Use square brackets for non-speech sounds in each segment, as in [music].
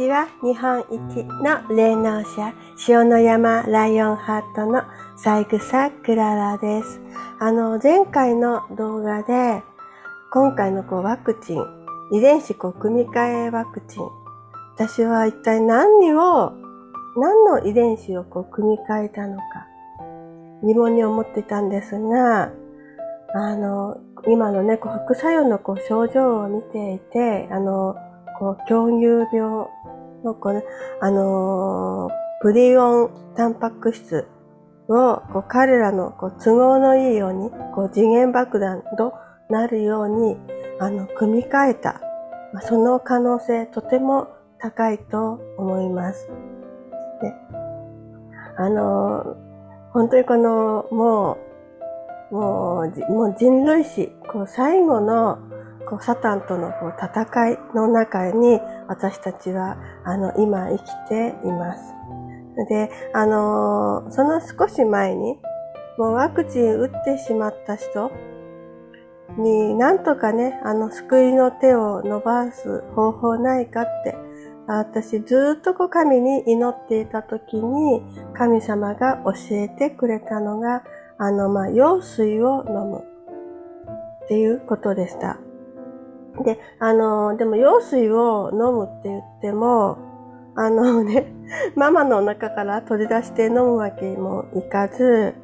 ちは。日本一の霊能者、塩の山ライオンハートの三草クララです。あの、前回の動画で、今回のこうワクチン、遺伝子こう組み換えワクチン、私は一体何を、何の遺伝子をこう組み換えたのか、疑問に思ってたんですが、あの、今のね、こう副作用のこう症状を見ていて、あの、こう、狂乳病のこの、あのー、プリオンタンパク質をこう彼らのこう都合のいいように、こう次元爆弾となるように、あの、組み替えた。まあ、その可能性とても高いと思います。で、あのー、本当にこの、もう、もう、もう人類史、こう最後のこうサタンとのこう戦いの中に私たちはあの今生きています。で、あのその少し前にもうワクチン打ってしまった人になんとかね、あの救いの手を伸ばす方法ないかって私ずっとこう神に祈っていた時に神様が教えてくれたのがあのまあ用水を飲むっていうことでした。で、あの、でも羊水を飲むって言っても、あのね、ママのお腹から取り出して飲むわけにもいかず、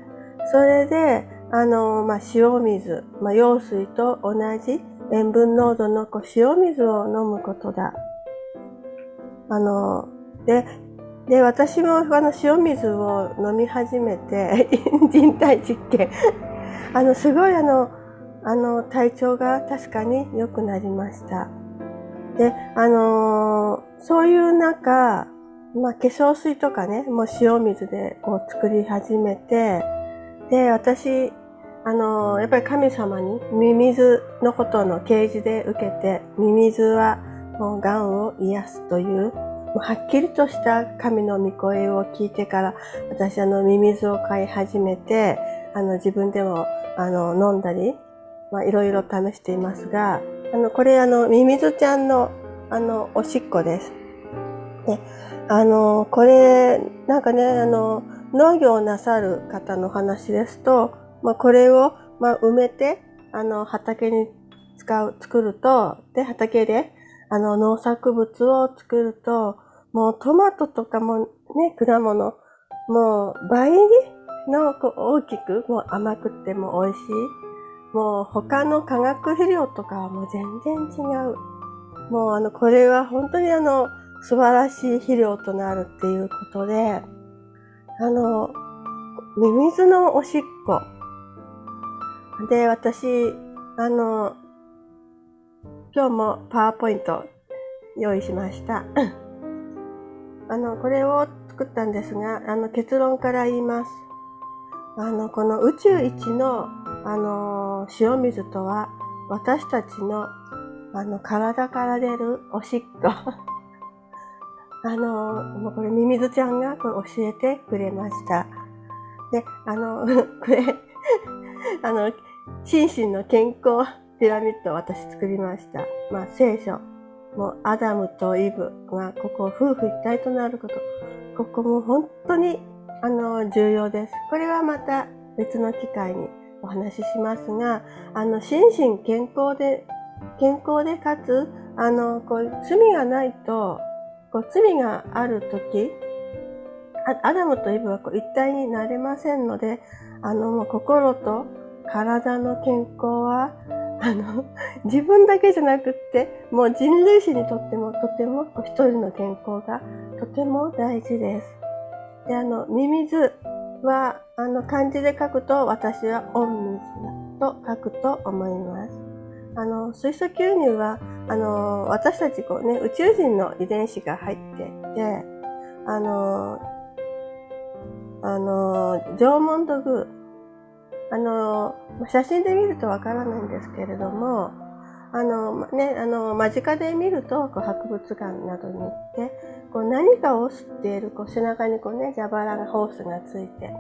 それで、あの、まあ、塩水、まあ、羊水と同じ塩分濃度のこう塩水を飲むことだ。あの、で、で、私もあの塩水を飲み始めて、[laughs] 人体実験。あの、すごいあの、あの、体調が確かに良くなりました。で、あのー、そういう中、まあ、化粧水とかね、もう塩水でこう作り始めて、で、私、あのー、やっぱり神様にミミズのことの啓示で受けて、ミミズはもう癌を癒すという、はっきりとした神の御声を聞いてから、私あのミミズを買い始めて、あの自分でもあの飲んだりまあ、いろいろ試していますが、あの、これあの、ミミズちゃんの、あの、おしっこです。で、あの、これ、なんかね、あの、農業をなさる方の話ですと、まあ、これを、まあ、埋めて、あの、畑に使う、作ると、で、畑で、あの、農作物を作ると、もうトマトとかもね、果物、もう倍のこう大きく、もう甘くても美味しい。もう他の化学肥料とかはもう全然違う。もうあの、これは本当にあの、素晴らしい肥料となるっていうことで、あの、ミミズのおしっこ。で、私、あの、今日もパワーポイント用意しました。[laughs] あの、これを作ったんですが、あの、結論から言います。あの、この宇宙一の、あの、塩水とは、私たちの、あの、体から出るおしっこ。[laughs] あの、もうこれ、ミミズちゃんがこれ教えてくれました。で、あの、[laughs] これ、[laughs] あの、心身の健康ピラミッドを私作りました。まあ、聖書。もう、アダムとイブが、ここ、夫婦一体となること。ここも本当にあの、重要です。これはまた別の機会にお話ししますが、あの、心身健康で、健康でかつ、あの、こう、罪がないと、こう、罪があるとき、アダムとイブはこう一体になれませんので、あの、もう心と体の健康は、あの、自分だけじゃなくって、もう人類史にとってもとても一人の健康がとても大事です。で、あの、ミミズは、あの、漢字で書くと、私は御水だと書くと思います。あの、水素吸入は、あの、私たちこうね、宇宙人の遺伝子が入っていて、あの、あの、縄文土偶、あの、写真で見るとわからないんですけれども、あの、ね、あの、間近で見ると、こう博物館などに行って、こう何かを吸っている、こう背中にこうね、蛇腹が、ホースがついて、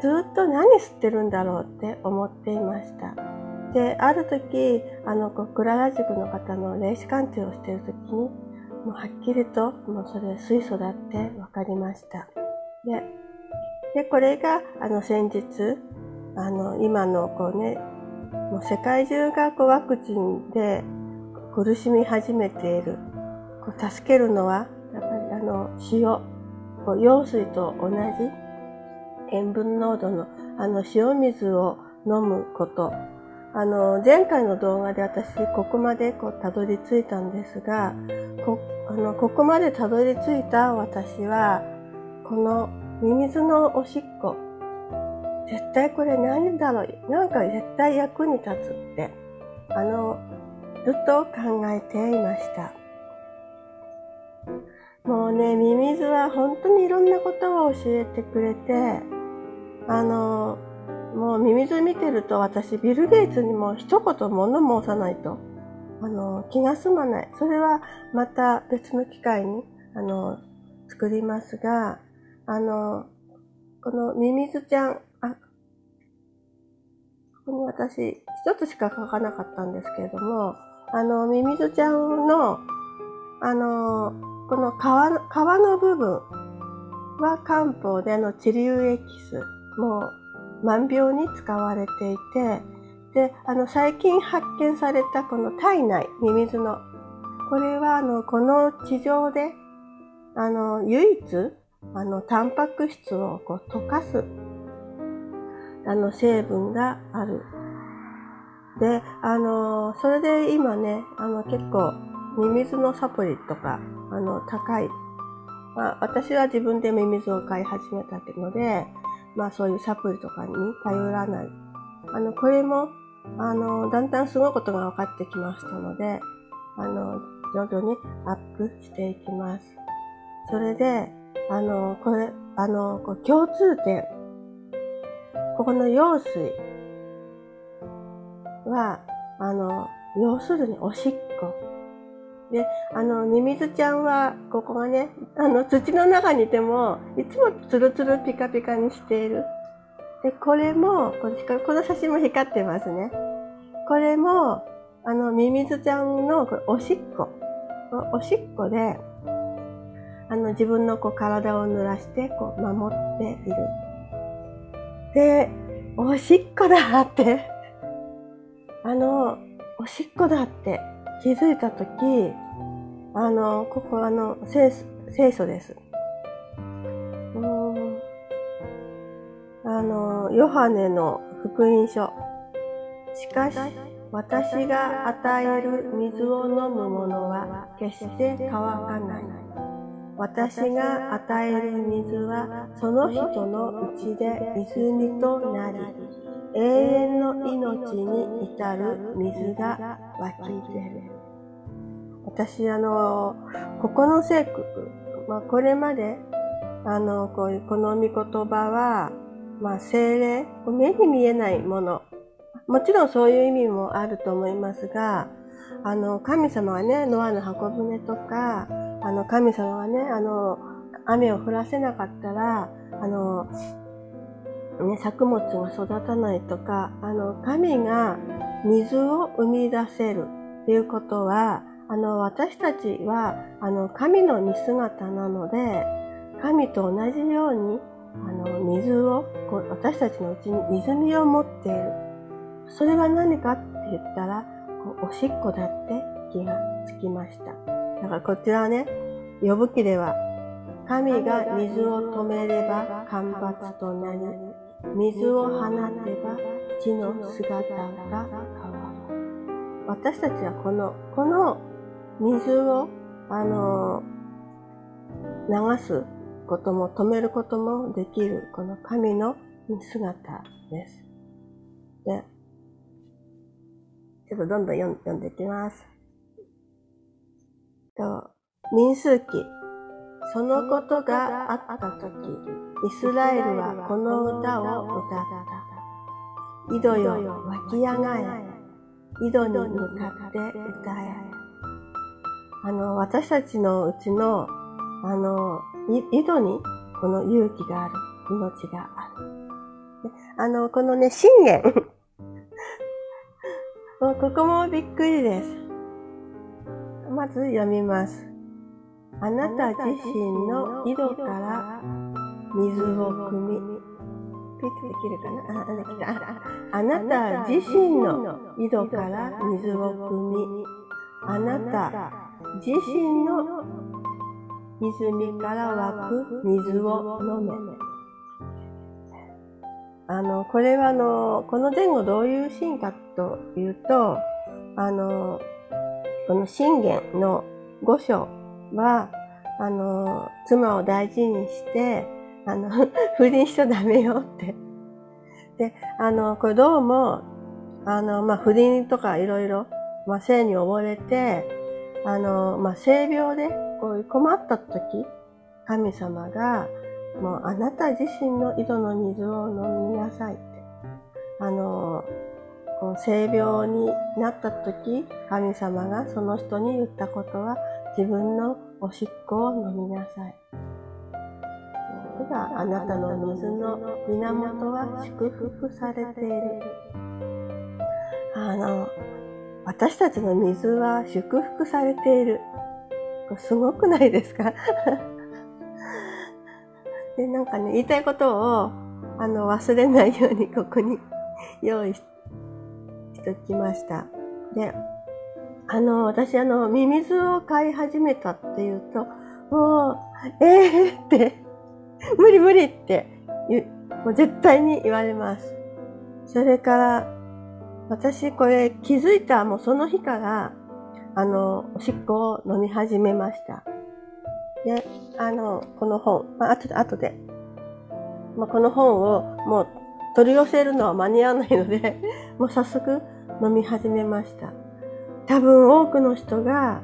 ずっと何吸ってるんだろうって思っていました。で、ある時、あの、こう、クララ塾の方の霊視鑑定をしている時に、もうはっきりともうそれ水素だって分かりました。で、でこれがあの先日、あの今のこうね、もう世界中がこうワクチンで苦しみ始めている。こう助けるのは、やっぱりあの塩、こう用水と同じ塩分濃度のあの塩水を飲むこと。あの、前回の動画で私、ここまでこう、たどり着いたんですが、こ、あの、ここまでたどり着いた私は、このミミズのおしっこ、絶対これ何だろう、なんか絶対役に立つって、あの、ずっと考えていました。もうね、ミミズは本当にいろんなことを教えてくれて、あの、もうミミズ見てると私ビル・ゲイツにも一言物申さないとあの気が済まない。それはまた別の機会にあの作りますが、あの、このミミズちゃん、に私一つしか書かなかったんですけれども、あの、ミミズちゃんの、あの、この皮の皮の部分は漢方であの治療エキス、もう万病に使われていて、で、あの、最近発見されたこの体内、ミミズの、これは、あの、この地上で、あの、唯一、あの、タンパク質をこう溶かす、あの、成分がある。で、あの、それで今ね、あの、結構、ミミズのサプリとか、あの、高い。まあ、私は自分でミミズを飼い始めたので、まあそういうサプリとかに頼らない。あの、これも、あの、だんだんすごいことが分かってきましたので、あの、徐々にアップしていきます。それで、あの、これ、あの、こう共通点。ここの用水は、あの、要するにおしっこ。で、あの、ミミズちゃんは、ここがね、あの、土の中にいても、いつもツルツルピカピカにしている。で、これも、このこの写真も光ってますね。これも、あの、ミミズちゃんのおしっこ。おしっこで、あの、自分のこう体を濡らして、こう、守っている。で、おしっこだって、あの、おしっこだって気づいたとき、あの、ここあの、聖聖書です。あの、ヨハネの福音書。しかし、私が与える水を飲む者は決して乾かない。私が与える水はその人のうちで泉となり、永遠の命に至る水が湧き出る。私、あの、ここの聖句、まあ、これまで、あの、こういう、この御言葉は、まあ、精霊、目に見えないもの。もちろんそういう意味もあると思いますが、あの、神様はね、ノアの箱舟とか、あの、神様はね、あの、雨を降らせなかったら、あの、ね、作物が育たないとか、あの、神が水を生み出せるっていうことは、あの、私たちは、あの、神の見姿なので、神と同じように、あの、水を、こう私たちのうちに泉を持っている。それは何かって言ったら、こうおしっこだって気がつきました。だからこちらはね、呼ぶ記では、神が水を止めれば干ばつとなり、水を放てば地の姿が変わる。私たちはこの、この水を、あの、流すことも止めることもできる、この神の姿です。で、ちょっとどんどん読んでいきます。と、民数記。そのことがあったとき、イスラエルはこの歌を歌った。井戸よ湧き上がえ、井戸に向かって歌え。あの、私たちのうちの、あの、井戸にこの勇気がある、命がある。あの、このね、信玄。[laughs] ここもびっくりです。まず読みます。あなた自身の井戸から水を汲み、ピッとできるかな？あ、できた。あなた自身の井戸から水を汲み、あなた自身の泉から湧く水を飲め。あの、これはあの、この前後どういうシーンかというと、あの、この信玄の五章は、あの、妻を大事にして、あの、[laughs] 不倫しちゃダメよって。で、あの、これどうも、あの、まあ、不倫とかいろいろ、まあ、性に溺れて、あの、まあ、性病で、こういう困った時、神様が、もうあなた自身の井戸の水を飲みなさいって。あの、この性病になった時、神様がその人に言ったことは、自分のおしっこを飲みなさい。があなたの水の源は祝福されている。あの、私たちの水は祝福されている。すごくないですか？[laughs] で、なんかね、言いたいことを、あの、忘れないようにここに用意しときました。で、あの、私あの、ミミズを飼い始めたっていうと、もう、えーって、無理無理ってもう絶対に言われます。それから、私これ気づいたもうその日から、あの、おしっこを飲み始めました。で、あの、この本、まあ、後で、後で、まあ、この本をもう取り寄せるのは間に合わないのでもう早速飲み始めました。多分多くの人が、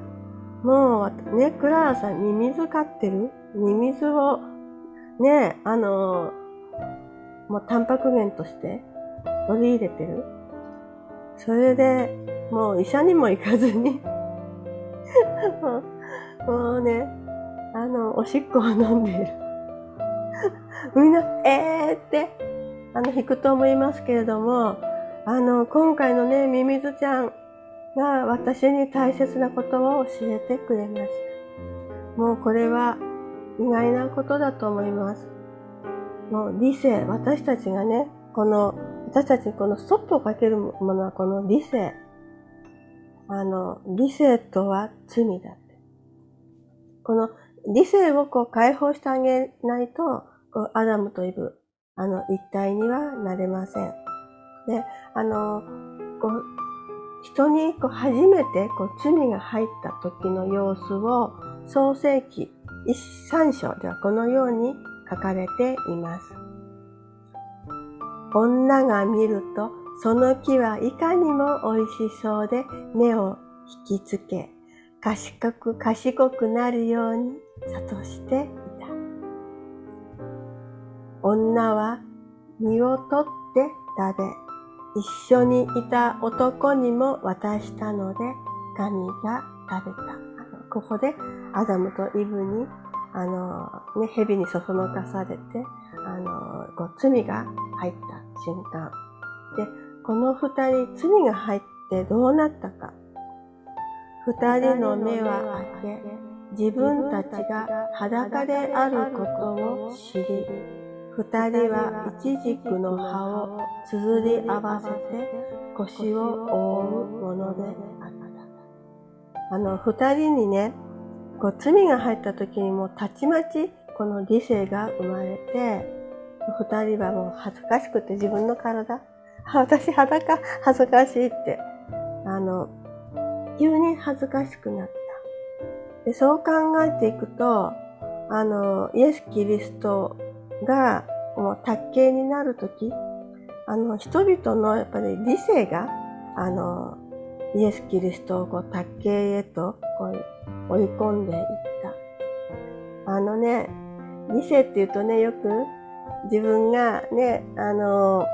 もうね、クララさんに水飼ってる？に水をね、あの、もうタンパク源として取り入れてる？それで、もう医者にも行かずにもう、[laughs] もうね、あの、おしっこを飲んでいる。[laughs] みんな、えーって、あの、引くと思いますけれども、あの、今回のね、ミミズちゃんが私に大切なことを教えてくれました。もうこれは意外なことだと思います。もう理性、私たちがね、この、私たちにこのストップをかけるものはこの理性。あの、理性とは罪だって。この理性をこう解放してあげないと、アダムとイブ、あの、一体にはなれません。で、あの、こう、人にこう初めてこう罪が入った時の様子を創世記一三章ではこのように書かれています。女が見るとその木はいかにも美味しそうで目を引きつけ、賢く賢くなるように諭していた。女は身を取って食べ、一緒にいた男にも渡したので、神が食べた。ここでアダムとイブに、あの、ね、蛇にそそのかされて、あの、こう罪が入った瞬間。で、この二人、罪が入ってどうなったか。二人の目は開け、自分たちが裸であることを知り、二人はイチジクの葉を綴り合わせて腰を覆うものであった。あの、二人にね、こう罪が入った時にもたちまちこの理性が生まれて、二人はもう恥ずかしくて自分の体、私裸恥ずかしいって、あの、急に恥ずかしくなった。でそう考えていくと、あの、イエス・キリストがもう卓形になるとき、あの、人々のやっぱり理性が、あの、イエス・キリストをこう卓形へとこう追い込んでいった。あのね、理性っていうとね、よく自分がね、あの、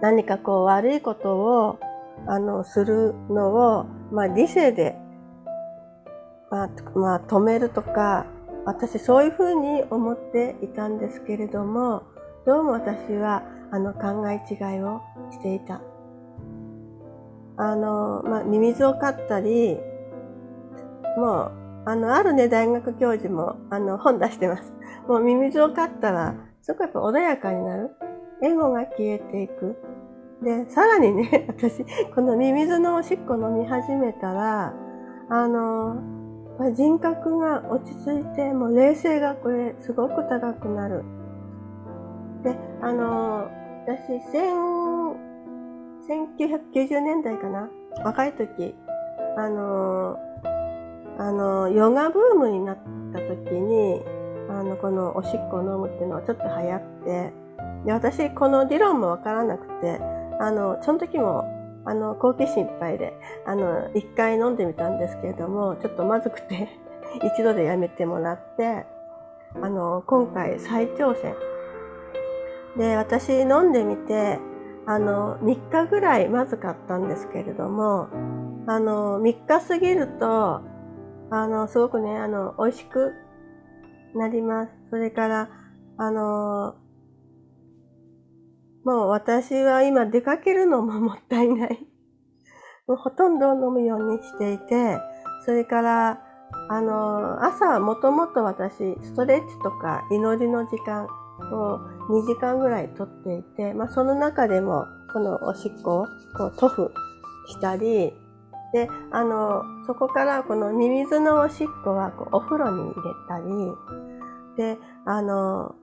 何かこう悪いことを、あの、するのを、まあ理性で、まあ、まあ止めるとか、私そういうふうに思っていたんですけれども、どうも私はあの考え違いをしていた。あの、まあ、ミミズを飼ったり、もうあの、あるね、大学教授も、あの、本出してます。もうミミズを飼ったら、すごくやっぱ穏やかになる。エゴが消えていく。で、さらにね、[laughs] 私、このミミズのおしっこ飲み始めたら、あの、まあ人格が落ち着いて、もう冷静がこれ、すごく高くなる。で、あの、私、1990年代かな？若い時、あの、あの、ヨガブームになった時に、あの、このおしっこを飲むっていうのはちょっと流行って、で、私、この理論もわからなくて、あの、その時も、あの、好奇心いっぱいで、あの、一回飲んでみたんですけれども、ちょっとまずくて [laughs] 一度でやめてもらって、あの、今回再挑戦。で、私飲んでみて、あの、3日ぐらいまずかったんですけれども、あの、3日過ぎると、あの、すごくね、あの、美味しくなります。それから、あの、もう私は今出かけるのももったいない。[laughs] もうほとんど飲むようにしていて、それから、あの、朝もともと私、ストレッチとか祈りの時間を2時間ぐらいとっていて、まあその中でも、このおしっこを塗布したり、で、あの、そこからこのミミズのおしっこはこうお風呂に入れたり、で、あの、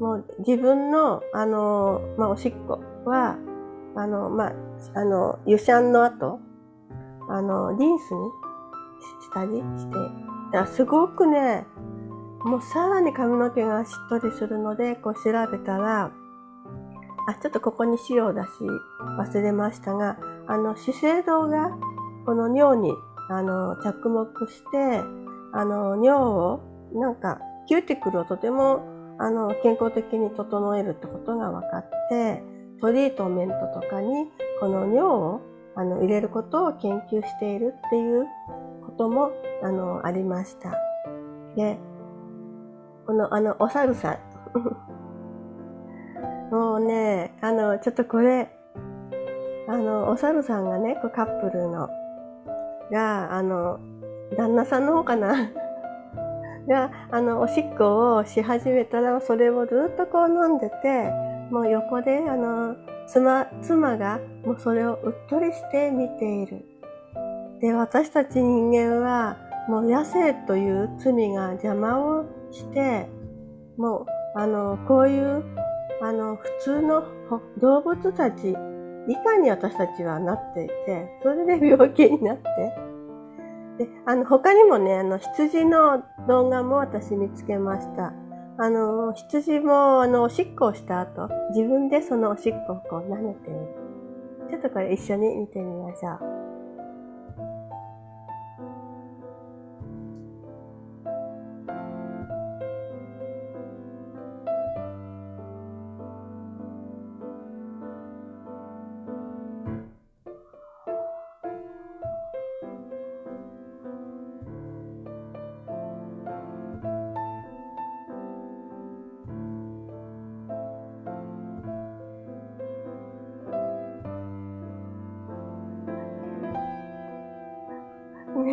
もう自分の、あの、まあ、おしっこは、あの、まあ、あの、湯シャンの後、あの、リンスにしたりして、だすごくね、もうさらに髪の毛がしっとりするので、こう調べたら、あ、ちょっとここに資料出し忘れましたが、あの、資生堂がこの尿に、あの、着目して、あの、尿を、なんか、キューティクルをとてもあの、健康的に整えるってことが分かって、トリートメントとかにこの尿をあの入れることを研究しているっていうこともあのありました。で、このあのお猿さん。[laughs] もうね、あの、ちょっとこれ、あの、お猿さんがね、カップルの、が、あの、旦那さんの方かなが、あの、おしっこをし始めたら、それをずっとこう飲んでて、もう横で、あの、妻、妻が、もうそれをうっとりして見ている。で、私たち人間は、もう野生という罪が邪魔をして、もう、あの、こういう、あの、普通の動物たち以下に私たちはなっていて、それで病気になって、で、あの、他にもね、あの、羊の動画も私見つけました。あの、羊も、あの、おしっこをした後、自分でそのおしっこをこう舐めてみる。ちょっとこれ一緒に見てみましょう。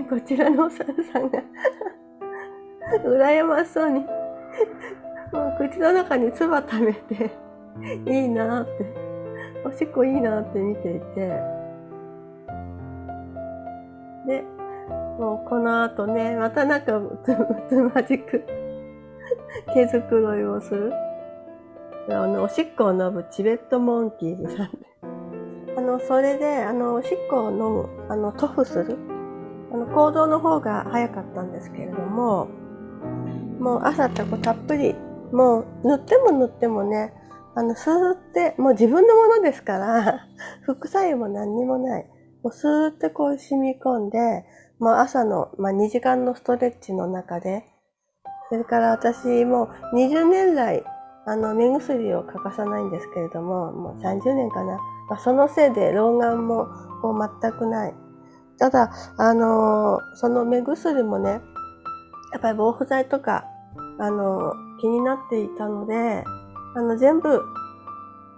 こちらのお猿さんが羨ましそうにもう口の中に唾溜めていいなって、おしっこいいなって見ていて、で、もうこの後ね、またなんかつつまじく毛づくろいをする。あの、おしっこを飲むチベットモンキーズさんで。あの、それで、あの、おしっこを飲む、あの、塗布する。行動の方が早かったんですけれども、もう朝ってこたっぷり、もう塗っても塗ってもね、あの、スーって、もう自分のものですから、[laughs] 副作用も何にもない。もうスーってこう染み込んで、もう朝の、まあ、2時間のストレッチの中で、それから私もう20年来、あの、目薬を欠かさないんですけれども、もう30年かな。まあ、そのせいで老眼もこう全くない。ただ、あのー、その目薬もね、やっぱり防腐剤とか、あのー、気になっていたので、あの、全部、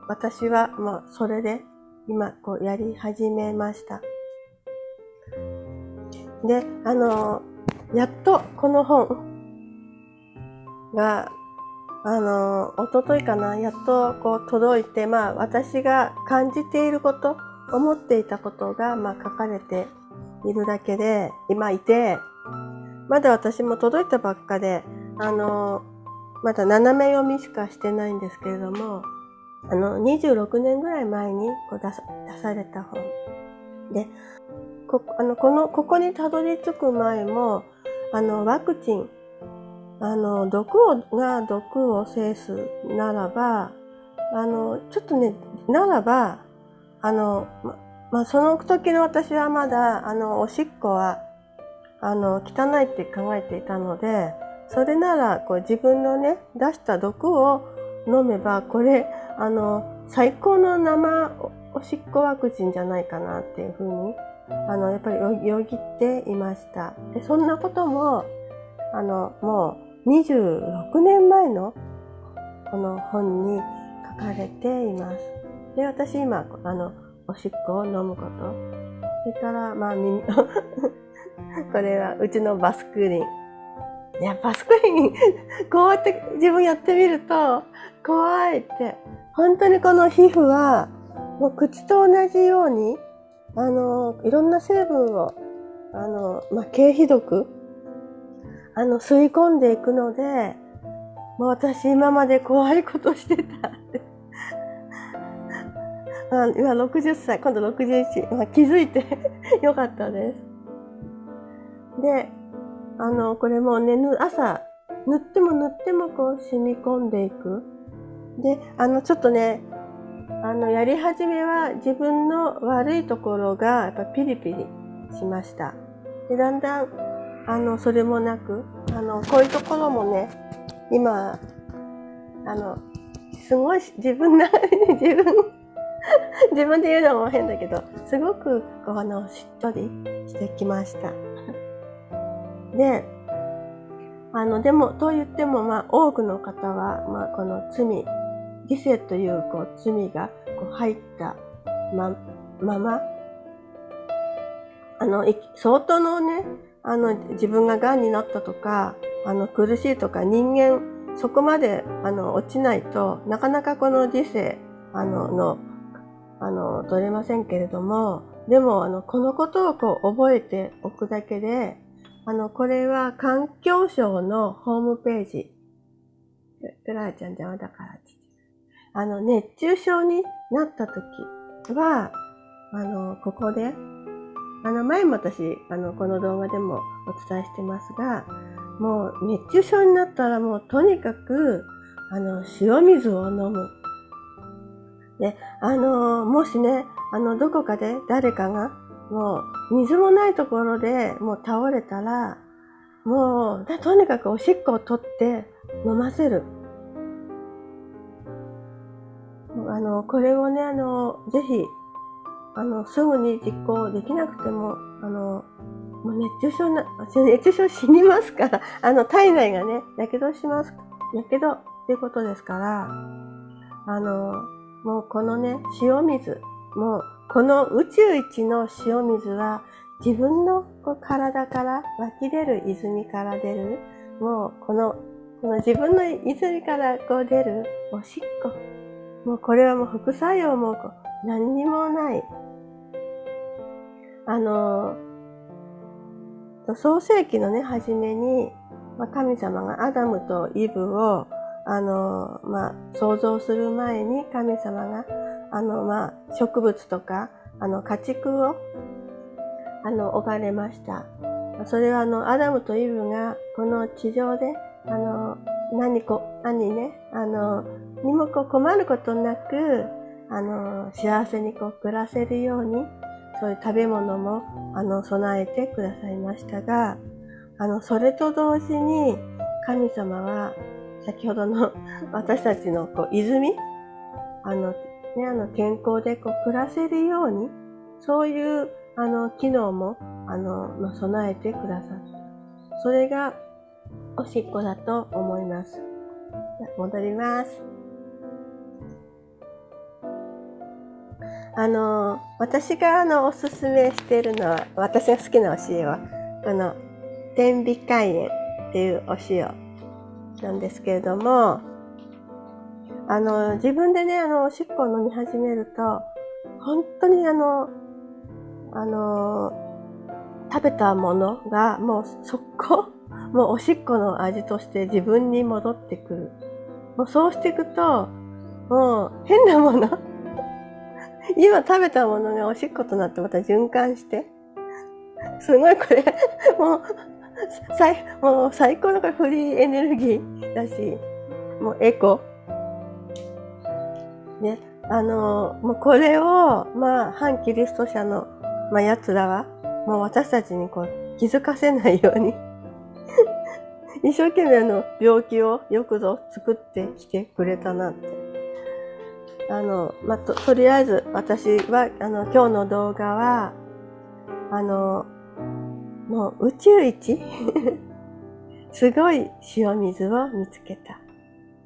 私は、まあ、それで、今、こう、やり始めました。で、あのー、やっとこの本が、あの、おとといかな、やっとこう届いて、まあ私が感じていること、思っていたことが、まあ書かれているだけで、今いて、まだ私も届いたばっかで、あの、まだ斜め読みしかしてないんですけれども、あの、26年ぐらい前にこう出さ出された本。で、こあのこのここにたどり着く前も、あの、ワクチン、あの、毒をが毒を制すならば、あの、ちょっとね、ならば、あの、ま、まあ、その時の私はまだ、あの、おしっこは、あの、汚いって考えていたので、それなら、こう自分のね、出した毒を飲めば、これ、あの、最高の生おしっこワクチンじゃないかなっていうふうに、あの、やっぱりよぎっていました。で、そんなことも、あの、もう26年前のこの本に書かれています。で、私今、あの、おしっこを飲むこと。それから、まあ、み [laughs] これはうちのバスクリン。いや、バスクリン、こうやって自分やってみると、怖いって。本当にこの皮膚は、もう口と同じように、あの、いろんな成分を、あの、まあ、経皮毒、あの、吸い込んでいくので、もう私今まで怖いことしてたって。あ今60歳、今度61、まあ、気づいて [laughs] よかったです。で、あの、これもうね、朝、塗っても塗ってもこう染み込んでいく。で、あの、ちょっとね、あの、やり始めは自分の悪いところがやっぱピリピリしました。で、だんだん、あの、それもなく、あの、こういうところもね、今、あの、すごい自分なりに、自分、[laughs] 自分で言うのも変だけど、すごく、こう、あの、しっとりしてきました。で、あの、でも、と言っても、まあ、多くの方は、まあ、この罪、理性という、こう、罪が、こう、入ったま、まま、あの、相当のね、あの、自分が癌になったとか、あの、苦しいとか、人間、そこまで、あの、落ちないとなかなかこの理性、あの、の、あの、取れませんけれども、でも、あの、このことをこう、覚えておくだけで、あの、これは環境省のホームページ。クラーちゃん邪魔だからあの、熱中症になった時は、あの、ここで、あの、前も私、あの、この動画でもお伝えしてますが、もう熱中症になったらもうとにかく、あの、塩水を飲む。で、あの、もしね、あの、どこかで誰かがもう水もないところでもう倒れたら、もう、とにかくおしっこを取って飲ませる。あの、これをね、あの、ぜひ、あの、すぐに実行できなくても、あの、もう熱中症な、熱中症死にますから、[laughs] あの、体内がね、やけどします。やけどっていうことですから、あの、もうこのね、塩水、もうこの宇宙一の塩水は自分の体から湧き出る泉から出る、もうこの、この自分の泉からこう出るおしっこ。もうこれはもう副作用も何にもない。あの、創世紀のね、初めに、神様がアダムとイブを、あの、まあ、想像する前に神様があの、まあ、植物とか、あの、家畜を、あの、置かれました。それはあの、アダムとイブが、この地上で、あの、何こ、何ね、あの、にもこう困ることなく、あの、幸せにこう暮らせるように、そういう食べ物も、あの、備えてくださいましたが、あの、それと同時に、神様は、先ほどの [laughs] 私たちのこう泉、あの、ね、あの、健康でこう暮らせるように、そういう、あの、機能も、あの、まあ、備えてくださった。それが、おしっこだと思います。戻ります。あの、私があの、おすすめしているのは、私が好きな教えは、この、天美海塩っていうお塩なんですけれども、あの、自分でね、あの、おしっこを飲み始めると、本当にあの、あの、食べたものがもう速攻、[laughs] もうおしっこの味として自分に戻ってくる。もうそうしていくと、もう変なもの [laughs] 今食べたものがおしっことなってまた循環して、すごいこれ、もう、最、もう最高のこフリーエネルギーだし、もうエコ。ね、あの、もうこれを、まあ、反キリスト者の、まあ、奴らは、もう私たちにこう、気づかせないように [laughs] 一生懸命の、病気をよくぞ作ってきてくれたなって。あの、まあ、と、とりあえず私は、あの、今日の動画は、あの、もう宇宙一？[laughs] すごい塩水を見つけた。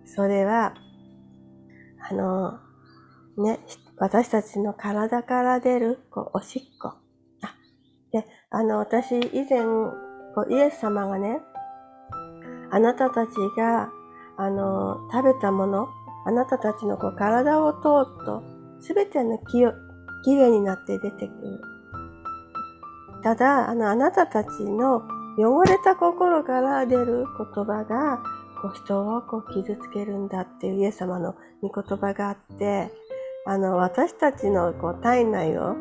それは、あの、ね、私たちの体から出るこうおしっこ。あで、あの、私以前、こうイエス様がね、あなたたちが、あの、食べたもの、あなたたちのこう体を通ると、すべてのききれいになって出てくる。ただ、あの、あなたたちの汚れた心から出る言葉が、こう人をこう傷つけるんだっていうイエス様の御言葉があって、あの、私たちのこう体内を、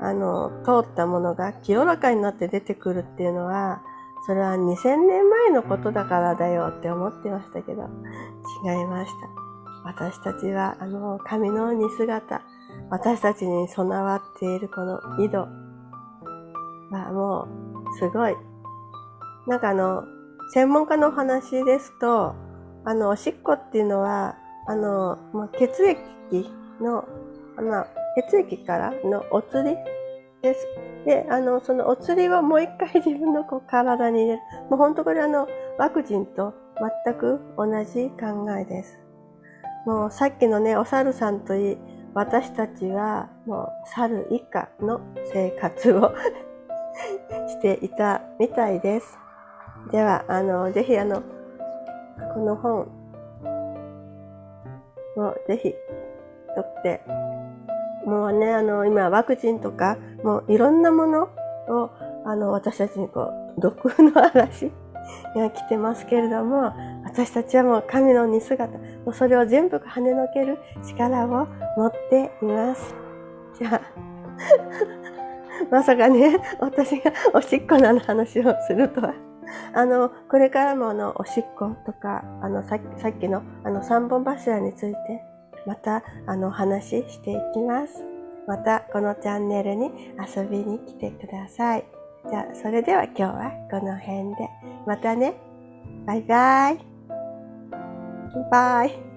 あの、通ったものが清らかになって出てくるっていうのは、それは2000年前のことだからだよって思ってましたけど、違いました。私たちは、あの、神の似姿、私たちに備わっているこの井戸はもう、すごい。なんかあの、専門家のお話ですと、あの、おしっこっていうのは、あの、血液の、あ、血液からのお釣りです。で、あの、そのお釣りをもう一回自分のこう体に入れる。もう本当これあの、ワクチンと全く同じ考えです。もうさっきのね、お猿さんといい、私たちはもう猿以下の生活をしていたみたいです。では、あの、ぜひあの、この本をぜひ取って、もうね、あの、今ワクチンとか、もういろんなものを、あの、私たちにこう、毒の嵐 [laughs] が来てますけれども、私たちはもう神の似姿、もうそれを全部跳ねのける力を持っています。じゃあ、[laughs] まさかね、私がおしっこの話をするとは。[laughs] あの、これからもあの、おしっことか、あの、さっきのあの、三本柱について、また、あの、お話ししていきます。また、このチャンネルに遊びに来てください。じゃあ、それでは今日はこの辺で。またね。バイバイ。バイ。